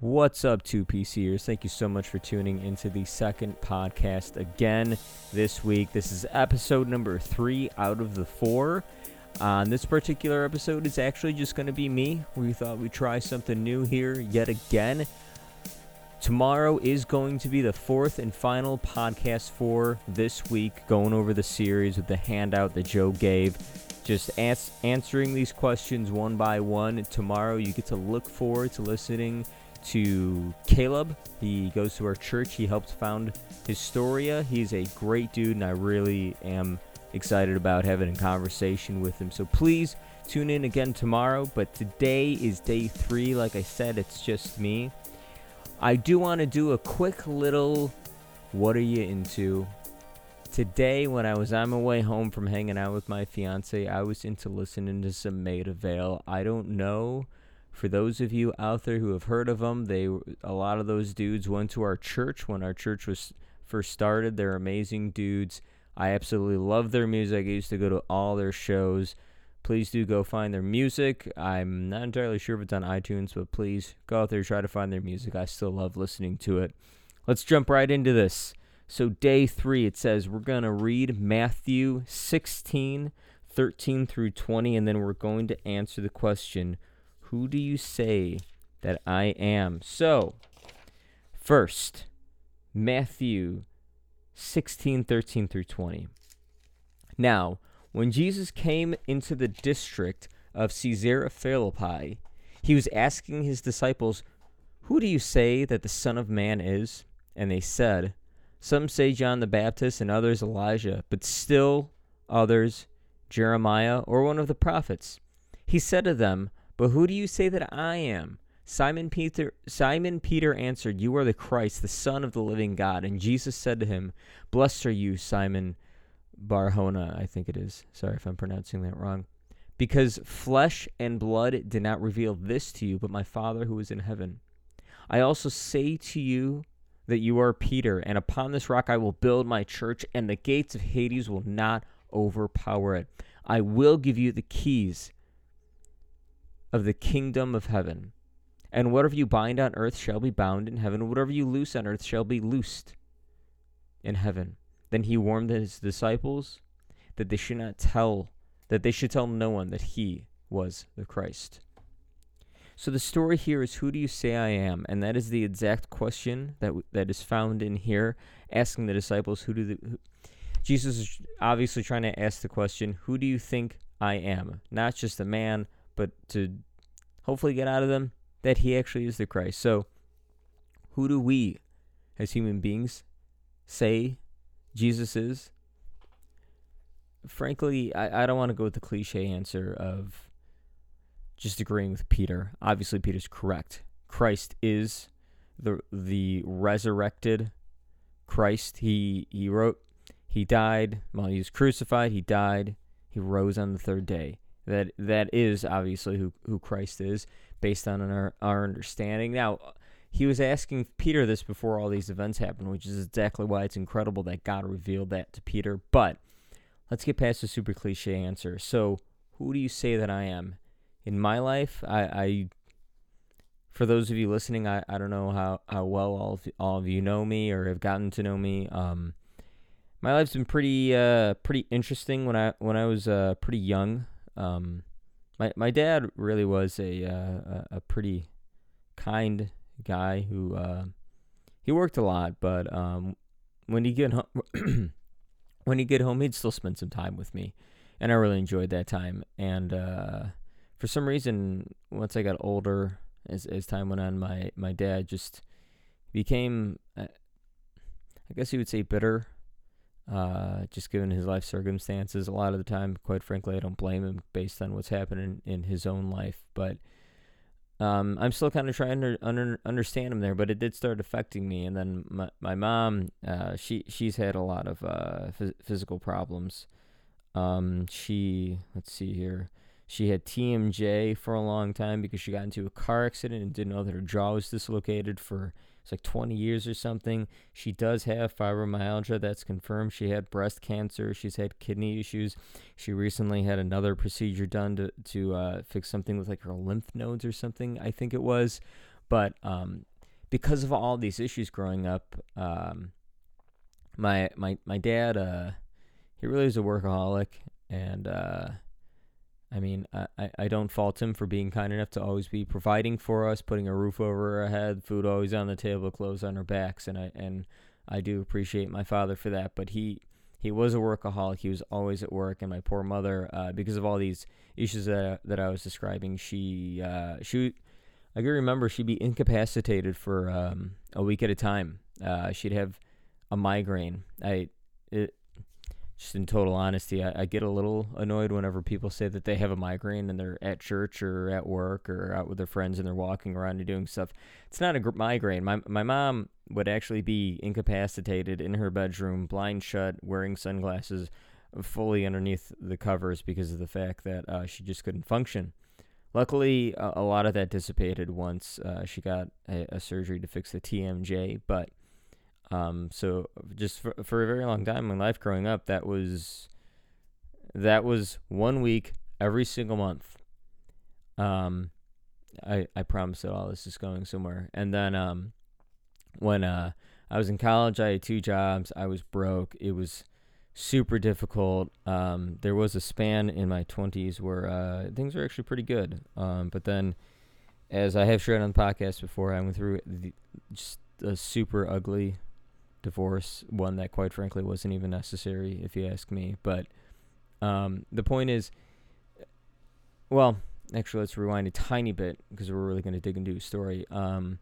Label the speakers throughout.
Speaker 1: What's up, 2PCers? Thank you so much for tuning into the second podcast again this week. This is episode number three out of the four. On this particular episode, it's actually just going to be me. We thought we'd try something new here yet again. Tomorrow is going to be the fourth and final podcast for this week, going over the series with the handout that Joe gave. Just answering these questions one by one. Tomorrow, you get to look forward to listening to Caleb. He goes to our church. He helped found Historia. He's a great dude, and I really am excited about having a conversation with him. So please tune in again tomorrow. But today is day three. Like I said, it's just me. I do want to do a quick little what are you into? Today, when I was on my way home from hanging out with my fiance, I was into listening to some Maida Vale. I don't know. For those of you out there who have heard of them, they a lot of those dudes went to our church when our church was first started. They're amazing dudes. I absolutely love their music. I used to go to all their shows. Please do go find their music. I'm not entirely sure if it's on iTunes, but please go out there try to find their music. I still love listening to it. Let's jump right into this. So, day three, it says we're going to read Matthew 16, 13 through 20, and then we're going to answer the question Who do you say that I am? So, first, Matthew 16, 13 through 20. Now, when Jesus came into the district of Caesarea Philippi, he was asking his disciples, Who do you say that the Son of Man is? And they said, Some say John the Baptist, and others Elijah, but still others Jeremiah or one of the prophets. He said to them, But who do you say that I am? Simon Peter Simon Peter answered, You are the Christ, the Son of the living God. And Jesus said to him, Blessed are you, Simon Barhona, I think it is. Sorry if I'm pronouncing that wrong. Because flesh and blood did not reveal this to you, but my Father who is in heaven. I also say to you that you are Peter, and upon this rock I will build my church, and the gates of Hades will not overpower it. I will give you the keys of the kingdom of heaven. And whatever you bind on earth shall be bound in heaven, whatever you loose on earth shall be loosed in heaven. Then he warned his disciples that they should not tell, that they should tell no one that he was the Christ. So the story here is who do you say I am? And that is the exact question that that is found in here asking the disciples who do the who, Jesus is obviously trying to ask the question, who do you think I am? Not just a man, but to hopefully get out of them that he actually is the Christ. So, who do we, as human beings, say Jesus is? Frankly, I, I don't want to go with the cliche answer of just agreeing with Peter. Obviously, Peter's correct. Christ is the the resurrected Christ. He he wrote he died, well, he was crucified, he died, he rose on the third day. That that is obviously who, who Christ is based on our, our understanding. Now, he was asking Peter this before all these events happened, which is exactly why it's incredible that God revealed that to Peter. But let's get past the super cliche answer. So, who do you say that I am? In my life, I, I for those of you listening, I, I don't know how, how well all of, all of you know me or have gotten to know me. Um, my life's been pretty uh, pretty interesting when I when I was uh, pretty young. Um, my my dad really was a uh, a pretty kind guy who uh, he worked a lot, but um, when he get home, when he get home, he'd still spend some time with me, and I really enjoyed that time. And uh, for some reason, once I got older, as as time went on, my my dad just became, uh, I guess you would say, bitter uh, just given his life circumstances. A lot of the time, quite frankly, I don't blame him based on what's happening in his own life. But um, I'm still kind of trying to under, understand him there. But it did start affecting me. And then my my mom, uh, she she's had a lot of uh, phys- physical problems. Um, she let's see here. She had TMJ for a long time because she got into a car accident and didn't know that her jaw was dislocated for it's like 20 years or something. She does have fibromyalgia. That's confirmed. She had breast cancer. She's had kidney issues. She recently had another procedure done to, to uh, fix something with like her lymph nodes or something, I think it was. But um, because of all these issues growing up, um, my my my dad, uh, he really was a workaholic, and uh, I mean, I, I don't fault him for being kind enough to always be providing for us, putting a roof over our head, food always on the table, clothes on our backs, and I and I do appreciate my father for that. But he he was a workaholic. He was always at work, and my poor mother, uh, because of all these issues that that I was describing, she uh, she I can remember she'd be incapacitated for um, a week at a time. Uh, she'd have a migraine. I it, just in total honesty, I, I, get a little annoyed whenever people say that they have a migraine and they're at church or at work or out with their friends and they're walking around and doing stuff. It's not a gr- migraine. My my mom would actually be incapacitated in her bedroom, blind shut, wearing sunglasses, fully underneath the covers because of the fact that uh, she just couldn't function. Luckily, a, a, lot of that dissipated once uh, she got a, a surgery to fix the TMJ, but um, so just for, for a very long time in my life growing up, that was that was one week every single month. Um, I I promise that all this is going somewhere. And then um, when uh I was in college, I had two jobs. I was broke. It was super difficult. Um, there was a span in my twenties where uh things were actually pretty good. Um, but then, as I have shared on the podcast before, I went through the, just a super ugly divorce, one that quite frankly wasn't even necessary, if you ask me. But um, the point is, well, actually, let's rewind a tiny bit because we're really going to dig into a story. Um,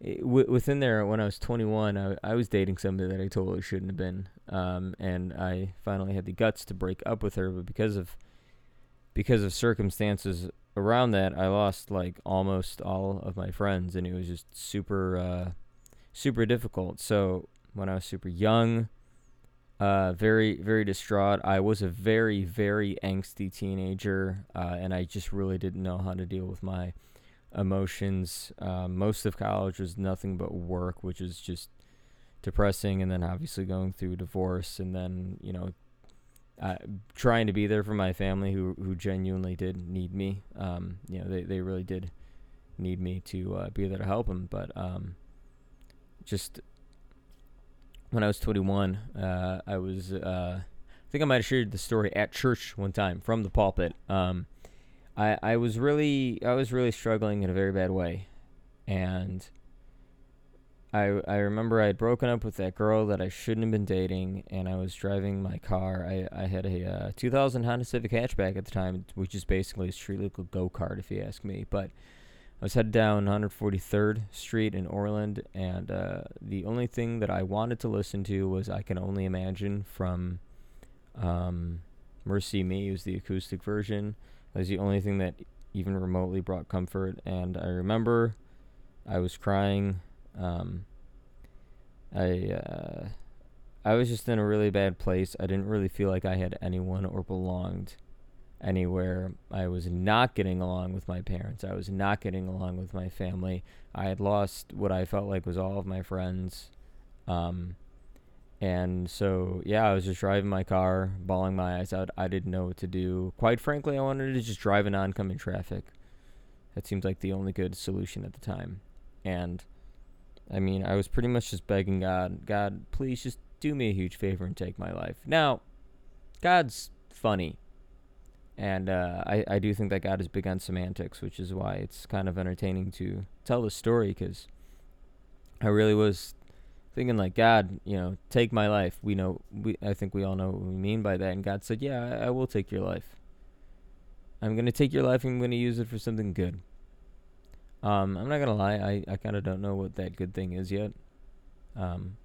Speaker 1: it, w- within there, when I was 21, I, I was dating somebody that I totally shouldn't have been, um, and I finally had the guts to break up with her. But because of because of circumstances around that, I lost like almost all of my friends, and it was just super. Uh, super difficult. So when I was super young, uh, very very distraught. I was a very very angsty teenager, uh, and I just really didn't know how to deal with my emotions. Uh, most of college was nothing but work, which is just depressing. And then obviously going through divorce, and then you know. Trying to be there for my family who who genuinely did need me. Um, you know, they, they really did need me to uh, be there to help them. But um, just when I was 21, uh, I was, uh, I think I might have shared the story at church one time from the pulpit. Um, I, I was really, I was really struggling in a very bad way. And I, I remember I had broken up with that girl that I shouldn't have been dating, and I was driving my car. I, I had a uh, 2000 Honda Civic hatchback at the time, which is basically a street legal go kart, if you ask me. But I was headed down 143rd Street in Orland, and uh, the only thing that I wanted to listen to was "I Can Only Imagine" from um, "MercyMe." It was the acoustic version. It was the only thing that even remotely brought comfort. And I remember I was crying. Um, I uh, I was just in a really bad place. I didn't really feel like I had anyone or belonged anywhere. I was not getting along with my parents. I was not getting along with my family. I had lost what I felt like was all of my friends. Um, and so, yeah, I was just driving my car, bawling my eyes out. I didn't know what to do. Quite frankly, I wanted to just drive in oncoming traffic. That seemed like the only good solution at the time. And I mean, I was pretty much just begging God, God, please just do me a huge favor and take my life. Now, God's funny. And uh, I, I do think that God is big on semantics, which is why it's kind of entertaining to tell the story because I really was thinking like God, you know, take my life. We know, we I think we all know what we mean by that. And God said, Yeah, I, I will take your life. I'm gonna take your life and I'm gonna use it for something good. Um, I'm not gonna lie, I, I kind of don't know what that good thing is yet. Um,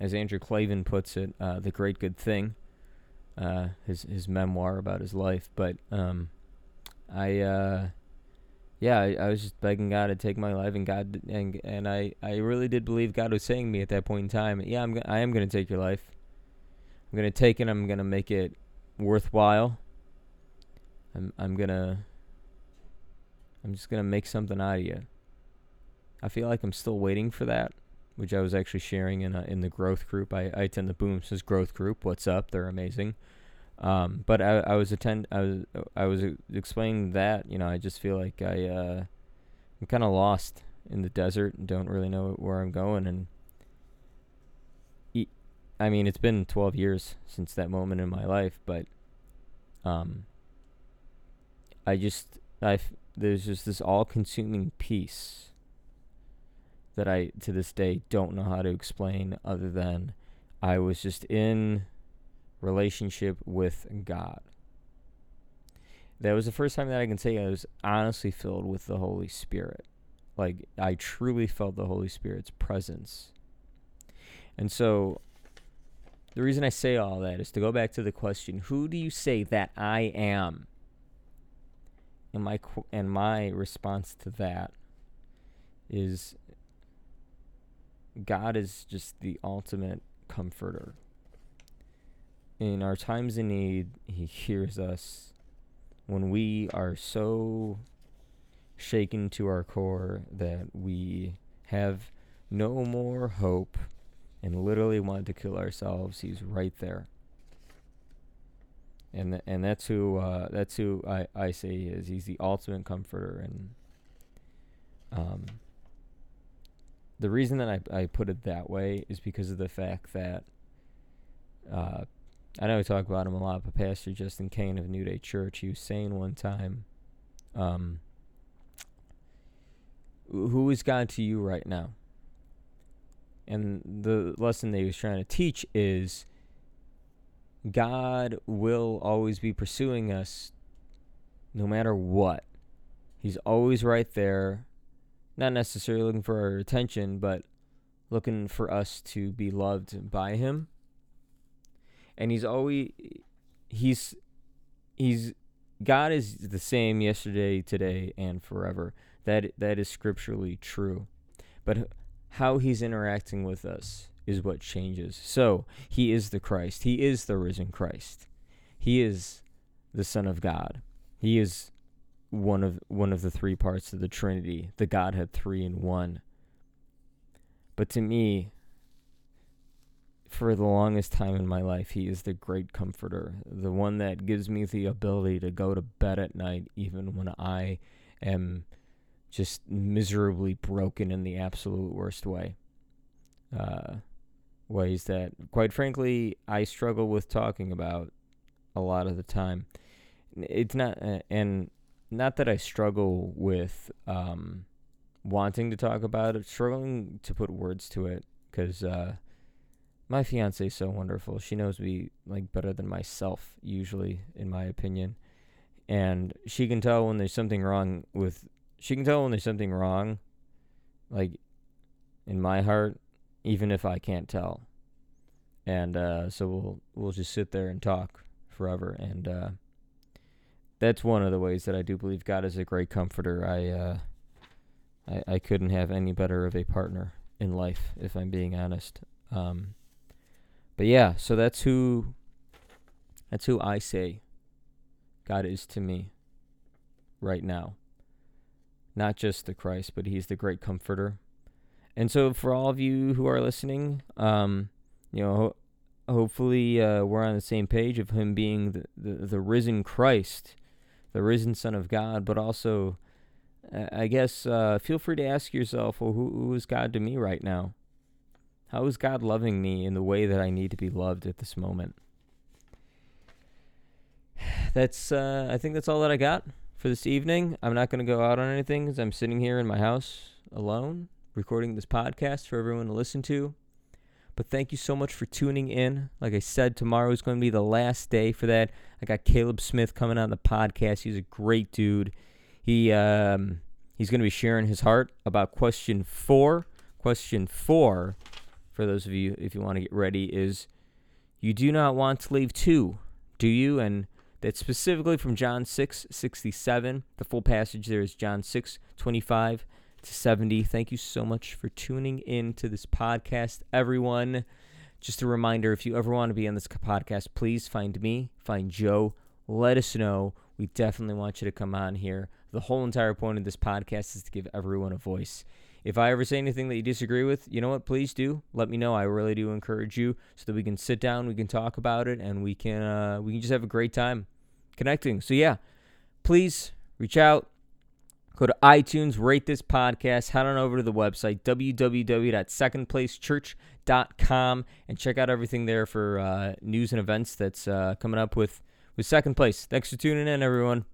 Speaker 1: as Andrew Klavan puts it, uh, the great good thing uh, his his memoir about his life. But um, I uh, yeah, I, I, was just begging God to take my life, and God and and I I really did believe God was saying to me at that point in time, yeah, I'm I am gonna take your life. I'm gonna take it. I'm gonna make it worthwhile. I'm I'm gonna. I'm just gonna make something out of you. I feel like I'm still waiting for that which I was actually sharing in a, in the growth group. I, I attend the Boom's growth group. What's up? They're amazing. Um, but I, I was attend I was I was explaining that you know I just feel like I uh, I'm kind of lost in the desert and don't really know where I'm going. And I mean, it's been 12 years since that moment in my life, but um, I just I there's just this all-consuming peace that I to this day don't know how to explain other than I was just in relationship with God. That was the first time that I can say I was honestly filled with the Holy Spirit. Like I truly felt the Holy Spirit's presence. And so the reason I say all that is to go back to the question, who do you say that I am? And my and my response to that is God is just the ultimate comforter. In our times of need, He hears us when we are so shaken to our core that we have no more hope and literally wanted to kill ourselves. He's right there. And th- and that's who uh, that's who I, I say he is. He's the ultimate comforter and um the reason that I, I put it that way is because of the fact that uh, I know we talk about him a lot, but Pastor Justin Kane of New Day Church, he was saying one time, um, who is God to you right now? And the lesson that he was trying to teach is God will always be pursuing us no matter what. He's always right there not necessarily looking for our attention, but looking for us to be loved by him. And he's always he's he's God is the same yesterday, today, and forever. That that is scripturally true. But how he's interacting with us is what changes. So, he is the Christ. He is the risen Christ. He is the Son of God. He is one of one of the three parts of the Trinity, the Godhead three in one. But to me, for the longest time in my life, he is the great comforter, the one that gives me the ability to go to bed at night even when I am just miserably broken in the absolute worst way. Uh, ways that, quite frankly, I struggle with talking about a lot of the time. It's not, uh, and not that I struggle with um, wanting to talk about it, struggling to put words to it, because uh, my fiance is so wonderful. She knows me like better than myself, usually, in my opinion, and she can tell when there's something wrong with. She can tell when there's something wrong, like in my heart, even if I can't tell. And uh, so we'll we'll just sit there and talk forever, and uh, that's one of the ways that I do believe God is a great comforter. I uh, I, I couldn't have any better of a partner in life, if I'm being honest. Um, but yeah, so that's who that's who I say God is to me right now. Not just the Christ, but He's the great comforter. And so, for all of you who are listening, um, you know, ho- hopefully uh, we're on the same page of Him being the, the, the risen Christ the risen Son of God, but also, I guess, uh, feel free to ask yourself, well, who, who is God to me right now? How is God loving me in the way that I need to be loved at this moment? That's, uh, I think that's all that I got for this evening. I'm not going to go out on anything because I'm sitting here in my house alone, recording this podcast for everyone to listen to. But thank you so much for tuning in. Like I said, tomorrow is going to be the last day for that. I got Caleb Smith coming on the podcast. He's a great dude. He um, he's going to be sharing his heart about question four. Question four, for those of you if you want to get ready, is you do not want to leave too, do you? And that's specifically from John six sixty seven. The full passage there is John six twenty five to 70. Thank you so much for tuning in to this podcast, everyone. Just a reminder if you ever want to be on this podcast, please find me, find Joe, let us know. We definitely want you to come on here. The whole entire point of this podcast is to give everyone a voice. If I ever say anything that you disagree with, you know what? Please do let me know. I really do encourage you so that we can sit down, we can talk about it, and we can uh, we can just have a great time connecting. So yeah, please reach out, Go to iTunes, rate this podcast, head on over to the website, www.secondplacechurch.com, and check out everything there for uh, news and events that's uh, coming up with, with Second Place. Thanks for tuning in, everyone.